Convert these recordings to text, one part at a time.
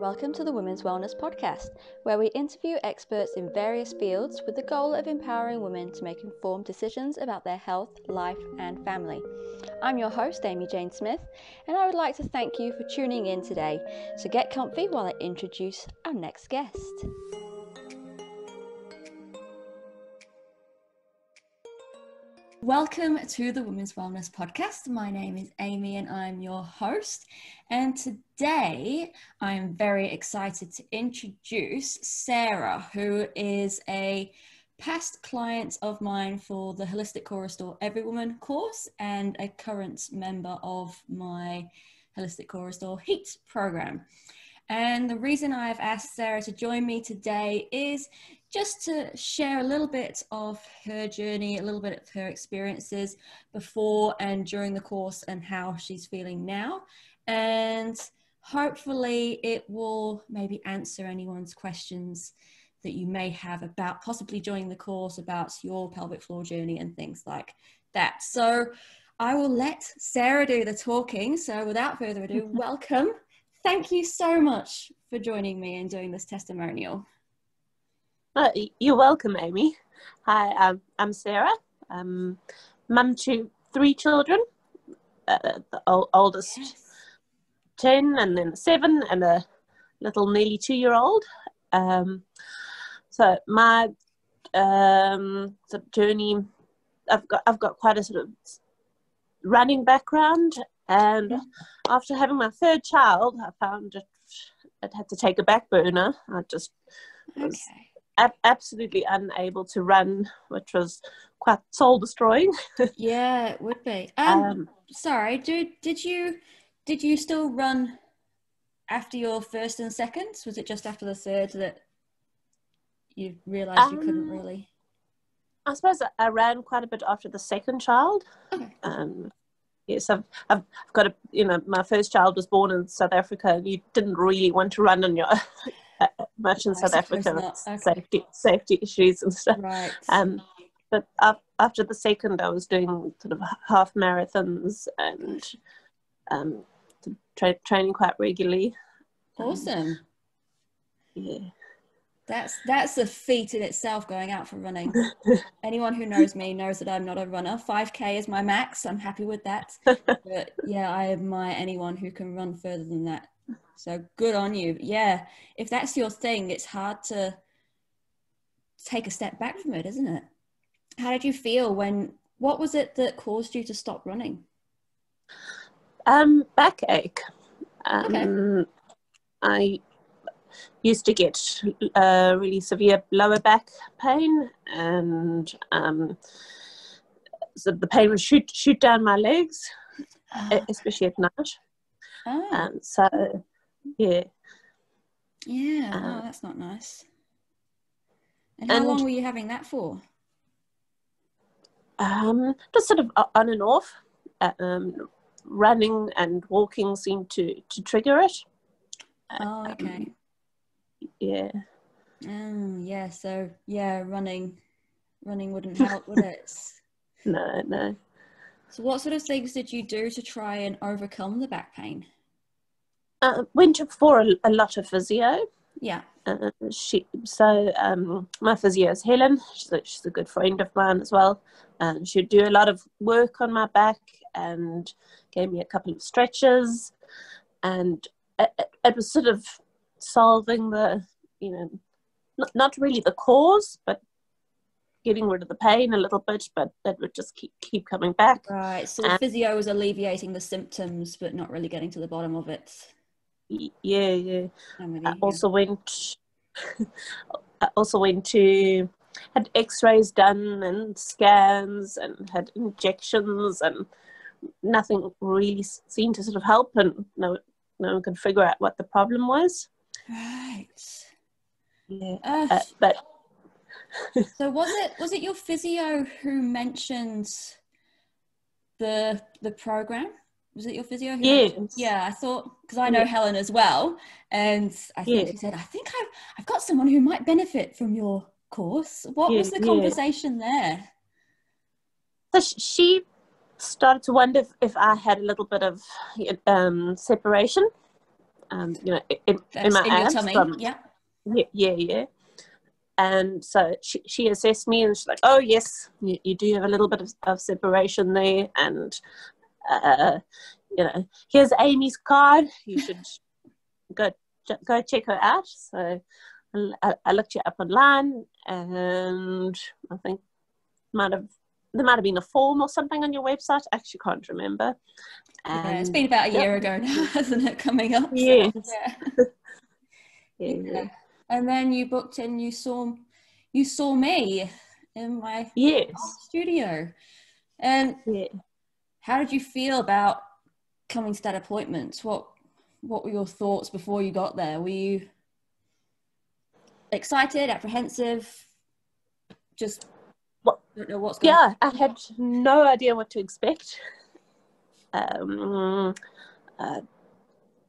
Welcome to the Women's Wellness Podcast, where we interview experts in various fields with the goal of empowering women to make informed decisions about their health, life, and family. I'm your host, Amy Jane Smith, and I would like to thank you for tuning in today. So get comfy while I introduce our next guest. Welcome to the Women's Wellness Podcast. My name is Amy and I'm your host. And today I'm very excited to introduce Sarah, who is a past client of mine for the Holistic Core Restore Every Woman course and a current member of my Holistic Core Restore Heat program. And the reason I've asked Sarah to join me today is just to share a little bit of her journey, a little bit of her experiences before and during the course, and how she's feeling now. And hopefully, it will maybe answer anyone's questions that you may have about possibly joining the course, about your pelvic floor journey, and things like that. So, I will let Sarah do the talking. So, without further ado, welcome. Thank you so much for joining me and doing this testimonial. Uh, you're welcome, Amy. Hi, um, I'm Sarah. I'm mum to three children. Uh, the oldest yes. ten, and then seven, and a little nearly two-year-old. Um, so my um, sort of journey, I've got I've got quite a sort of running background, and after having my third child, I found it it had to take a back burner. I just was okay ab- absolutely unable to run, which was quite soul destroying. yeah, it would be. Um, um, sorry, did did you did you still run after your first and seconds? Was it just after the third that you realised um, you couldn't um, really? I suppose I ran quite a bit after the second child. Okay. Um, yes, I've, I've got a, you know, my first child was born in South Africa and you didn't really want to run on your much in I South Africa, okay. safety safety issues and stuff. Right. Um, but after the second, I was doing sort of half marathons and um, tra- training quite regularly. Awesome. Um, yeah. That's that's a feat in itself going out for running. Anyone who knows me knows that I'm not a runner. 5k is my max. I'm happy with that. But yeah, I admire anyone who can run further than that. So good on you. Yeah, if that's your thing, it's hard to take a step back from it, isn't it? How did you feel when? What was it that caused you to stop running? Um, backache. Um, okay. I used to get uh, really severe lower back pain, and um, so the pain would shoot shoot down my legs, oh. especially at night. Oh. Um, so yeah. Yeah, um, oh, that's not nice. And how and, long were you having that for? Um, just sort of on and off. Uh, um, running and walking seemed to, to trigger it. Oh, okay. Um, yeah. Oh, yeah. So, yeah, running, running wouldn't help, would it? no, no. So, what sort of things did you do to try and overcome the back pain? Uh, went for a, a, lot of physio. Yeah. Uh, she so um, my physio is Helen. She's a, she's a good friend of mine as well. And she'd do a lot of work on my back and gave me a couple of stretches, and it, it was sort of solving the you know not, not really the cause, but getting rid of the pain a little bit, but that would just keep keep coming back. Right. So the physio was alleviating the symptoms, but not really getting to the bottom of it yeah, yeah. I also went. I also went to had X-rays done and scans and had injections and nothing really seemed to sort of help and no no one could figure out what the problem was. Right. Yeah. Uh, uh, but so was it was it your physio who mentioned the the program? was it your physio? Yes. Yeah, I thought because I know Helen as well, and I think she said, "I think I've I've got someone who might benefit from your course." What was the conversation there? So she started to wonder if, if I had a little bit of um, separation um, you know, in, in my in your abs tummy. from- yeah. yeah, yeah, yeah. And so she, she assessed me and she's like, oh, yes, you, you do have a little bit of, of separation there. And, uh, you know, here's Amy's card. You should go go check her out. So I, I looked you up online and I think might have there might have been a form or something on your website. I actually can't remember. yeah. It's been about a yep. year ago now, hasn't it? Coming up. so, Yes. yeah. yeah, Yeah. And then you booked in. You saw, you saw me in my Yes. studio. And Yeah. how did you feel about coming to that appointment? What What were your thoughts before you got there? Were you excited, apprehensive? Just don't know what's going. Yeah, I had no idea what to expect. Um, uh,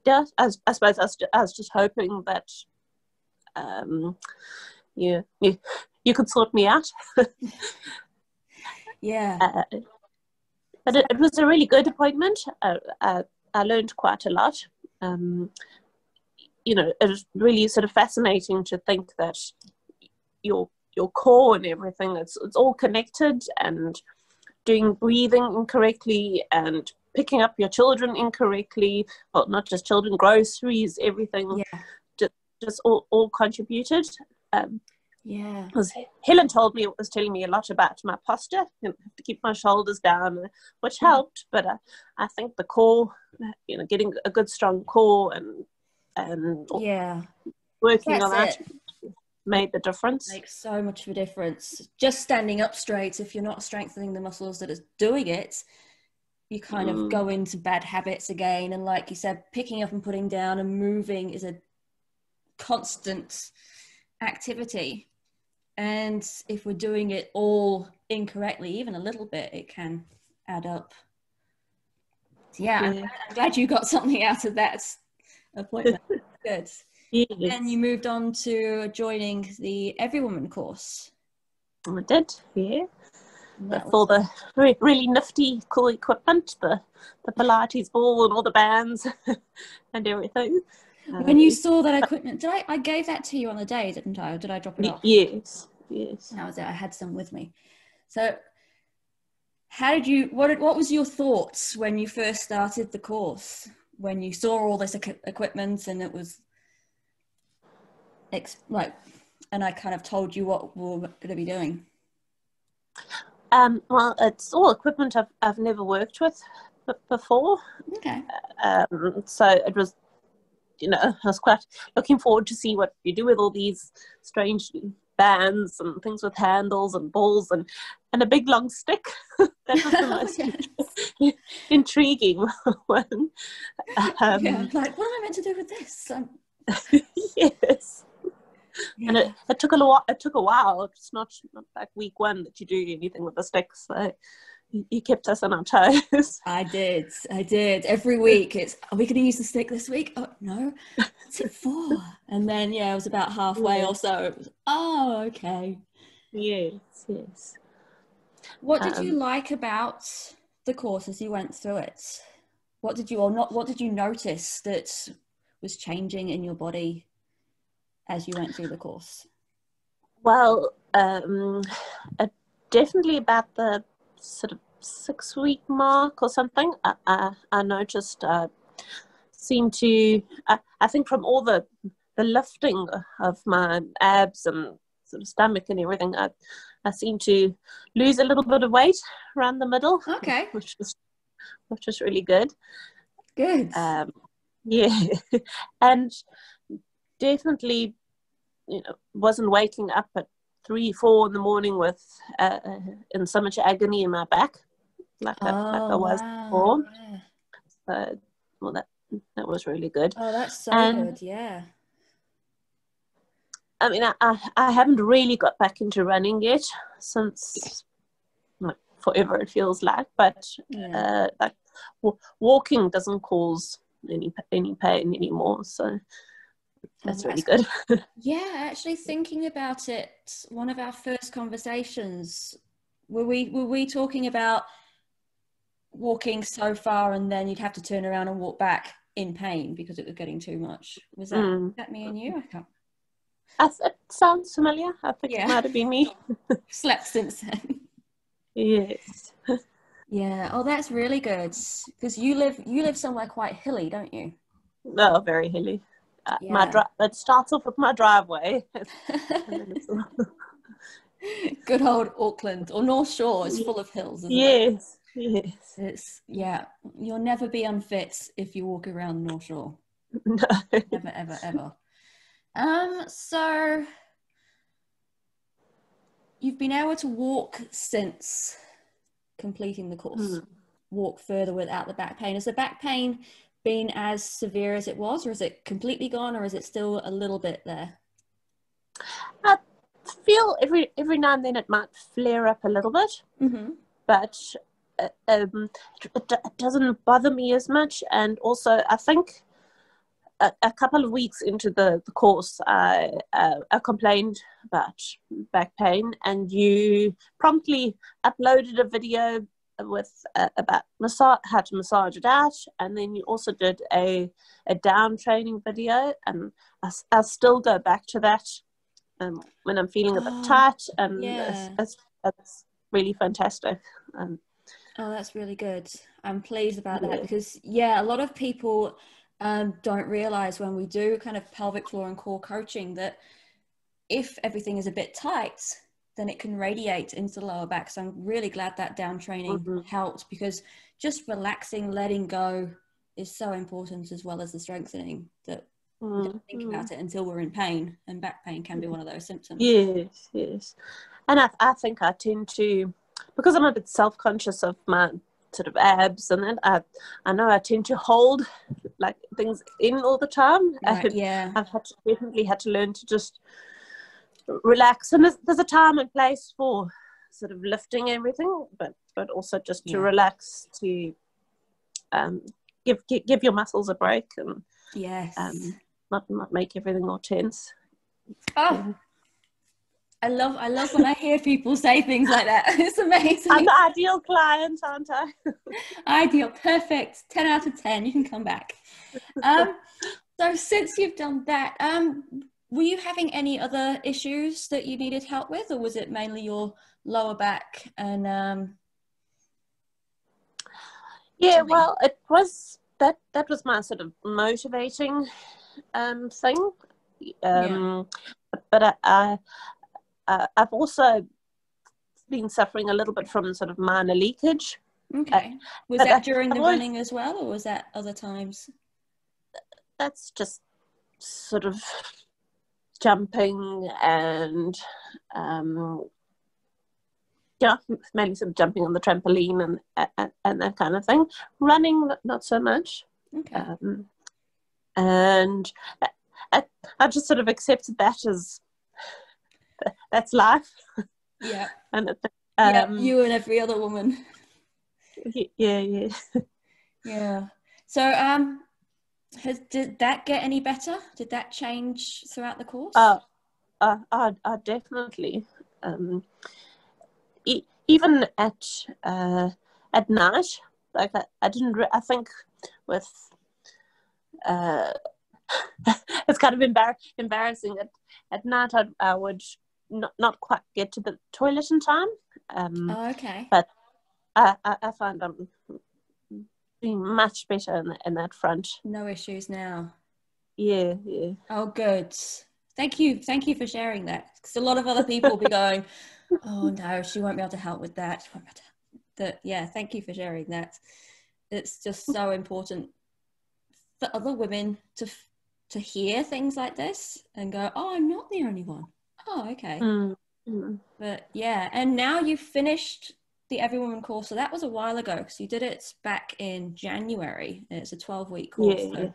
yeah, I, I suppose I was, I was just hoping that um, you, you you could sort me out. Yeah. Uh, but it, it was a really good appointment. I, I, I learned quite a lot. Um, you know, it was really sort of fascinating to think that your your core and everything it's it's all connected and doing breathing incorrectly and picking up your children incorrectly well not just children groceries everything Yeah. Just all, all contributed um, Yeah. because Helen told me it was telling me a lot about my posture. Have to keep my shoulders down, which Mhm. helped. But uh, I think the core, you know, getting a good strong core and and Yeah. working That's on that made the difference. Makes so much of a difference. Just standing up straight, if you're not strengthening the muscles that is doing it, you kind of Mm. go into bad habits again. And like you said, picking up and putting down and moving is a constant activity. And if we're doing it all incorrectly, even a little bit, it can add up. So yeah, I'm glad- I'm glad you got something out of that appointment. Good. Yes, And you moved on to joining the Every Woman course. Oh, I did. Yeah, with the re- really nifty, cool equipment, the the Pilates ball and all the bands and everything. When you Um, saw that equipment, did I? I gave that to you on the day, didn't I? Or did I drop it off? yes, yes. That was it. I had some with me. So, how did you? What? did- What was your thoughts when you first started the course? When you saw all this equi- equipment and it was, ex- like, and I kind of told you what we we're going to be doing. Um, well, it's all equipment I've I've never worked with b- before. Okay. um, so it was you know i was quite looking forward to see what you do with all these strange bands and things with handles and balls and and a big long stick that was the most Yes. intriguing one um, yeah. Like, what am I meant to do with this? Um, yes and it, it took a while it took a while it's not, not like week one that you do anything with the stick so you, kept us on our toes I did. I did. Every week it's are we gonna use the stick this week? Oh no. What's it for? And then yeah, it was about halfway Yeah. or so. It was oh okay. yes yes What did you Um, like about the course as you went through it? What did you or not what did you notice that was changing in your body as you went through the course? Well, um, uh, definitely about the sort of six week mark or something. I, I, I noticed uh, seemed to. I, I think from all the the lifting of my abs and sort of stomach and everything, I I seem to lose a little bit of weight around the middle, Okay. which was which was really good. Good. Um, yeah, and definitely, you know, wasn't waking up at three, four in the morning with uh, in so much agony in my back, like I, like I was Oh, wow. before. Yeah. So, well, that that was really good. Oh, that's so And- good. Yeah. I mean, I, I I haven't really got back into running yet since like forever it feels like, but Yeah. uh, like w- walking doesn't cause any any pain anymore, so that's really good. Yeah, actually thinking about it, one of our first conversations, were we were we talking about walking so far and then you'd have to turn around and walk back in pain because it was getting too much. Was that, Mm. that me and you? I can't I th- it sounds familiar. I think Yeah. it might have been me. slept since then. Yes. Yeah. Oh, that's really good because you live you live somewhere quite hilly, don't you? No, very hilly. Uh, My Yeah. dri- it starts off with my driveway. and then it's- good old Auckland or North Shore is full of hills. Isn't it? Yes. It's yeah. You'll never be unfit if you walk around North Shore. No. Ever, ever, ever. Um. So you've been able to walk since completing the course. Mm. Walk further without the back pain. Has the back pain been as severe as it was, or is it completely gone, or is it still a little bit there? I feel every every now and then it might flare up a little bit, Mm-hmm. but um, it, it doesn't bother me as much. And also, I think a, a couple of weeks into the, the course, I uh, I complained about back pain, and you promptly uploaded a video with uh, about massage how to massage it out, and then you also did a a down training video, and I still go back to that um, when I'm feeling a bit Oh, tight, and yeah. it's, it's, it's really fantastic. Um, Oh, that's really good. I'm pleased about that because, yeah, a lot of people um, don't realize when we do kind of pelvic floor and core coaching that if everything is a bit tight, then it can radiate into the lower back. So I'm really glad that down training Mhm. helped because just relaxing, letting go is so important as well as the strengthening that we don't think mm. about it until we're in pain and back pain can be one of those symptoms. Yes, yes. And I, I think I tend to, because I'm a bit self conscious of my sort of abs and then I, I know I tend to hold like things in all the time. Right, And yeah. I've had to, definitely had to learn to just relax. And there's, there's a time and place for sort of lifting everything, but, but also just to Yeah. relax, to um, give, give, give your muscles a break and Yes. um, not, not make everything all tense. Oh, I love I love when I hear people say things like that. It's amazing. I'm the ideal client, aren't I? Ideal, perfect. Ten out of ten. You can come back. Um, so since you've done that, um, were you having any other issues that you needed help with, or was it mainly your lower back and um, Yeah, well, it was that that was my sort of motivating um, thing. Um, But I, I, I, I've also been suffering a little bit from sort of minor leakage. okay? Was but that I- during I've the running as well, or was that other times? That's just sort of jumping and um, yeah, mainly sort of jumping on the trampoline and and, and that kind of thing. Running, not- not so much. Okay. um, and I, I just sort of accepted that as that's life yeah. and it, yeah. um, You and every other woman. yeah yeah Yeah. So, um, has did that get any better? Did that change throughout the course? uh, uh, uh, uh, definitely um, e- even at uh, at night like I, I didn't re- I think with uh, it's kind of embar- embarrassing at, at night I, I would not, not quite get to the toilet in time um, Oh, okay. I, I, I find I'm doing much better in, in that front. No issues now. Yeah, yeah. Oh, good. Thank you. Thank you for sharing that. Because a lot of other people will be going, "Oh no, she won't be able to help with that." She won't be able to- That yeah. Thank you for sharing that. It's just so important for other women to to hear things like this and go, "Oh, I'm not the only one." Oh, okay. Mm. But yeah, and now you've finished the Every Woman course. So that was a while ago because you did it back in January. And it's a 12 week course. Yeah. So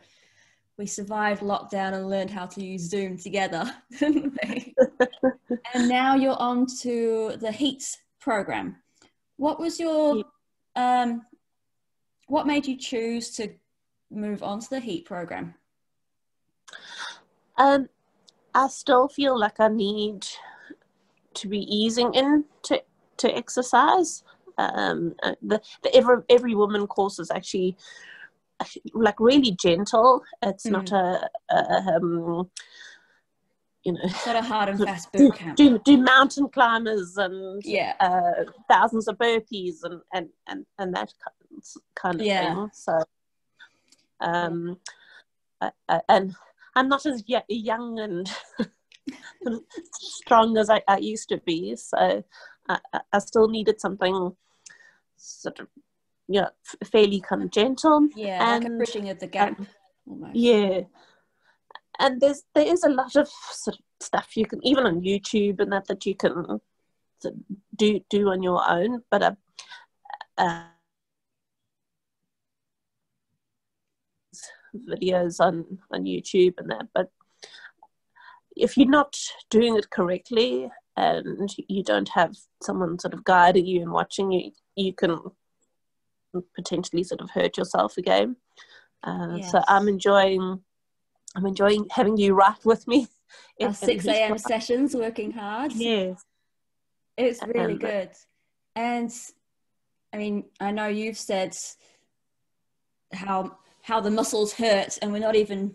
we survived lockdown and learned how to use Zoom together. didn't we? and now you're on to the HEAT program. What was your, um, what made you choose to move on to the HEAT program? Um, I still feel like I need to be easing into to exercise. Um, uh, the the every every woman course is actually like really gentle. It's Mm. not a, a um, you know It's not a hard and fast do, boot camp. do do mountain climbers and Yeah. uh, thousands of burpees and and and, and that kind- of Yeah. thing. So, um, and I'm not as yet young and strong as I, I used to be. So, I, I- still needed something sort of yeah f- fairly kind of gentle. Yeah, like a and- bridging of the gap. Yeah. And there's there is a lot of sort of stuff you can even on YouTube and that that you can do do on your own, but uh, uh, videos on on YouTube and that. But if you're not doing it correctly and you don't have someone sort of guiding you and watching you, you can potentially sort of hurt yourself again. Uh, So I'm enjoying, I'm enjoying having you right with me. Our in- in 6 these a.m. sessions working hard. Yes. It's really And- good. And I mean, I know you've said how how the muscles hurt and we're not even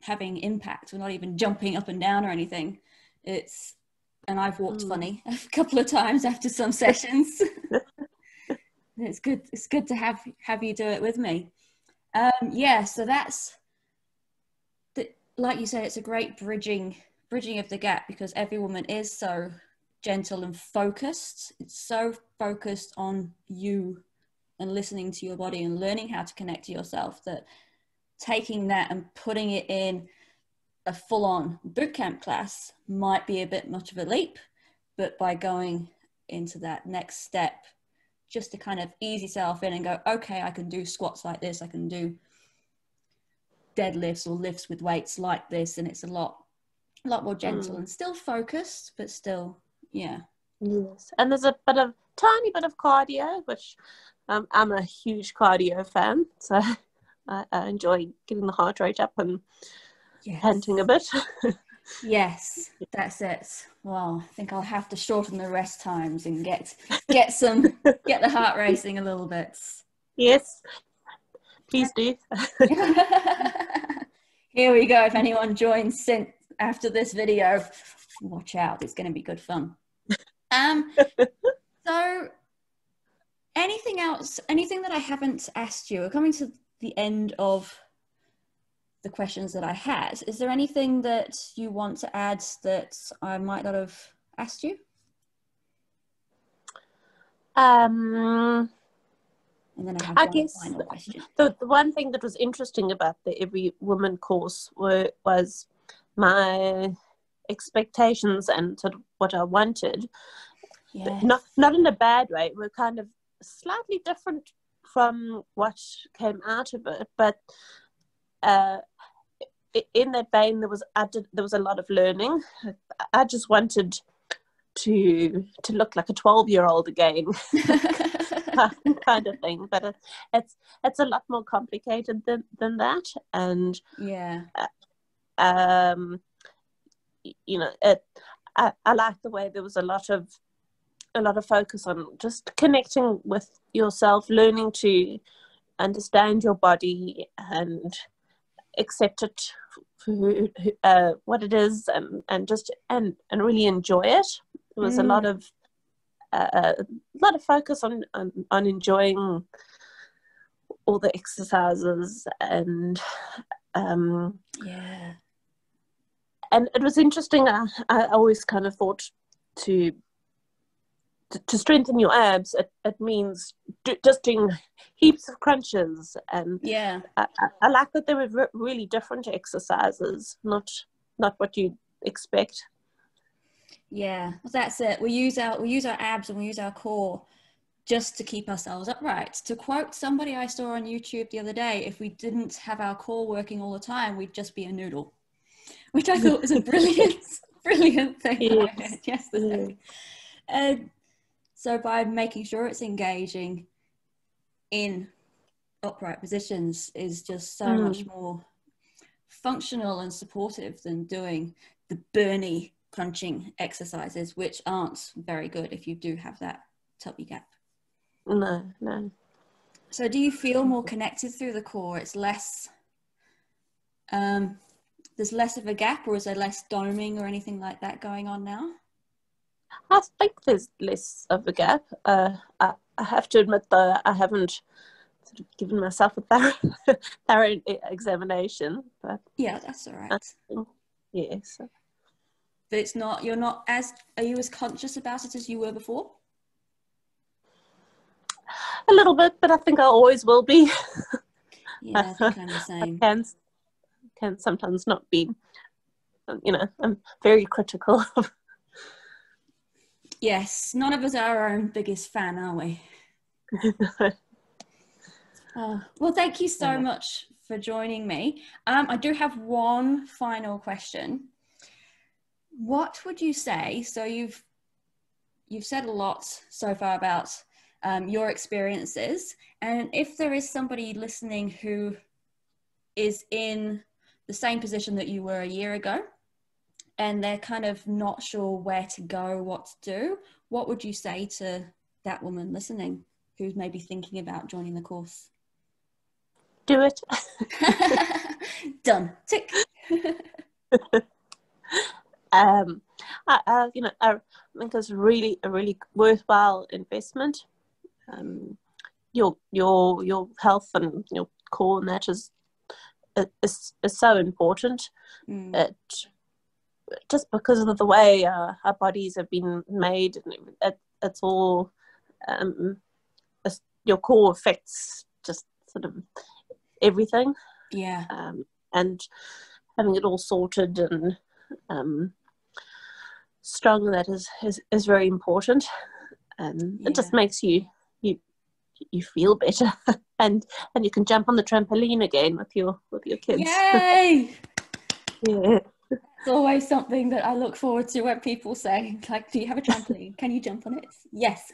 having impact. We're not even jumping up and down or anything. It's and I've walked Mm. funny a couple of times after some sessions. it's good it's good to have have you do it with me. Um yeah, so that's the, like you said, it's a great bridging bridging of the gap because every woman is so gentle and focused. It's so focused on you and listening to your body and learning how to connect to yourself that taking that and putting it in a full on bootcamp class might be a bit much of a leap. But by going into that next step, just to kind of ease yourself in and go, okay, I can do squats like this, I can do deadlifts or lifts with weights like this, and it's a lot, a lot more gentle Mm. and still focused, but still, yeah, Yes. And there's a bit of tiny bit of cardio, which um, I'm a huge cardio fan. So I, I enjoy getting the heart rate up and yes, panting a bit. yes, that's it. Well, I think I'll have to shorten the rest times and get get some get the heart racing a little bit. yes. Please do. Here we go. If anyone joins since after this video, watch out. It's going to be good fun. Um, so anything else? Anything that I haven't asked you? We're coming to the end of the questions that I had. Is there anything that you want to add that I might not have asked you? Um, And then I have I guess final question. the, the one thing that was interesting about the Every Woman course were, was my expectations and sort of what I wanted. Yeah. Not not in a bad way. Were kind of slightly different from what came out of it, but uh, in that vein, there was I did, there was a lot of learning. I just wanted to to look like a twelve year old again. kind of thing but it, it's it's a lot more complicated than than that and yeah. um you know it I, I like the way there was a lot of a lot of focus on just connecting with yourself learning to understand your body and accept it for uh, what it is and, and just and and really enjoy it there was a lot of uh, a lot of focus on, on on enjoying all the exercises and um Yeah. and it was interesting. I, I always kind of thought to to, to strengthen your abs, it, it means do, just doing heaps of crunches, and Yeah. I, I, I like that they were re- really different exercises, not not what you expect. Yeah, well, that's it. We use our we use our abs and we use our core just to keep ourselves upright. To quote somebody I saw on YouTube the other day, if we didn't have our core working all the time, we'd just be a noodle, which I thought was a brilliant, brilliant thing that I Yes. yesterday. And um, so by making sure it's engaging in upright positions is just so Mm. much more functional and supportive than doing the burny crunching exercises, which aren't very good if you do have that tummy gap. No, no. So, do you feel more connected through the core? It's less, um, there's less of a gap, or is there less doming or anything like that going on now? I think there's less of a gap. Uh, I, I have to admit, though, I haven't sort of given myself a thorough, thorough examination. But yeah, that's all right. Yes. But it's not. You're not as. Are you as conscious about it as you were before? A little bit, but I think I always will be. yeah, I think I'm the same. I can, can sometimes not be. You know, I'm very critical of Yes, none of us are our own biggest fan, are we? uh, well, thank you so much for joining me. Um, I do have one final question. What would you say? So you've you've said a lot so far about um, your experiences, and if there is somebody listening who is in the same position that you were a year ago, and they're kind of not sure where to go, what to do, what would you say to that woman listening who's maybe thinking about joining the course? Do it. Done. Tick. um, I, I, you know, I think it's really a really worthwhile investment. Um, your your your health and your core matters is, is so important. Mm. It just because of the way uh, our bodies have been made, it, it's all um, it's, your core affects just sort of everything. Yeah. Um, and having it all sorted and um, strong that is, is is very important. And yeah. it just makes you you you feel better, and and you can jump on the trampoline again with your with your kids. Yay! yeah. It's always something that I look forward to when people say, like, do you have a trampoline? Can you jump on it? Yes.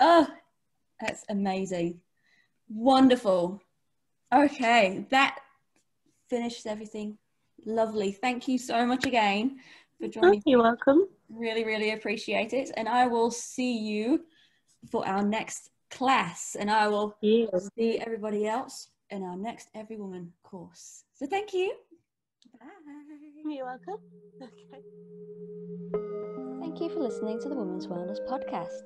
oh, that's amazing. Wonderful. Okay, that finishes everything. Lovely. Thank you so much again for oh, joining. You're welcome. Really, really appreciate it. And I will see you for our next class. And I will see everybody else in our next Every Woman course. So thank you. Bye. You're welcome. Okay. Thank you for listening to the Women's Wellness Podcast.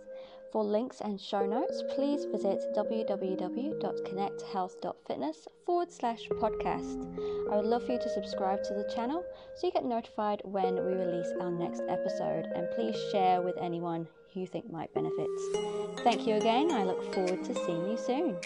For links and show notes, please visit www.connecthealth.fitness forward slash podcast. I would love for you to subscribe to the channel so you get notified when we release our next episode and please share with anyone you think might benefit. Thank you again. I look forward to seeing you soon.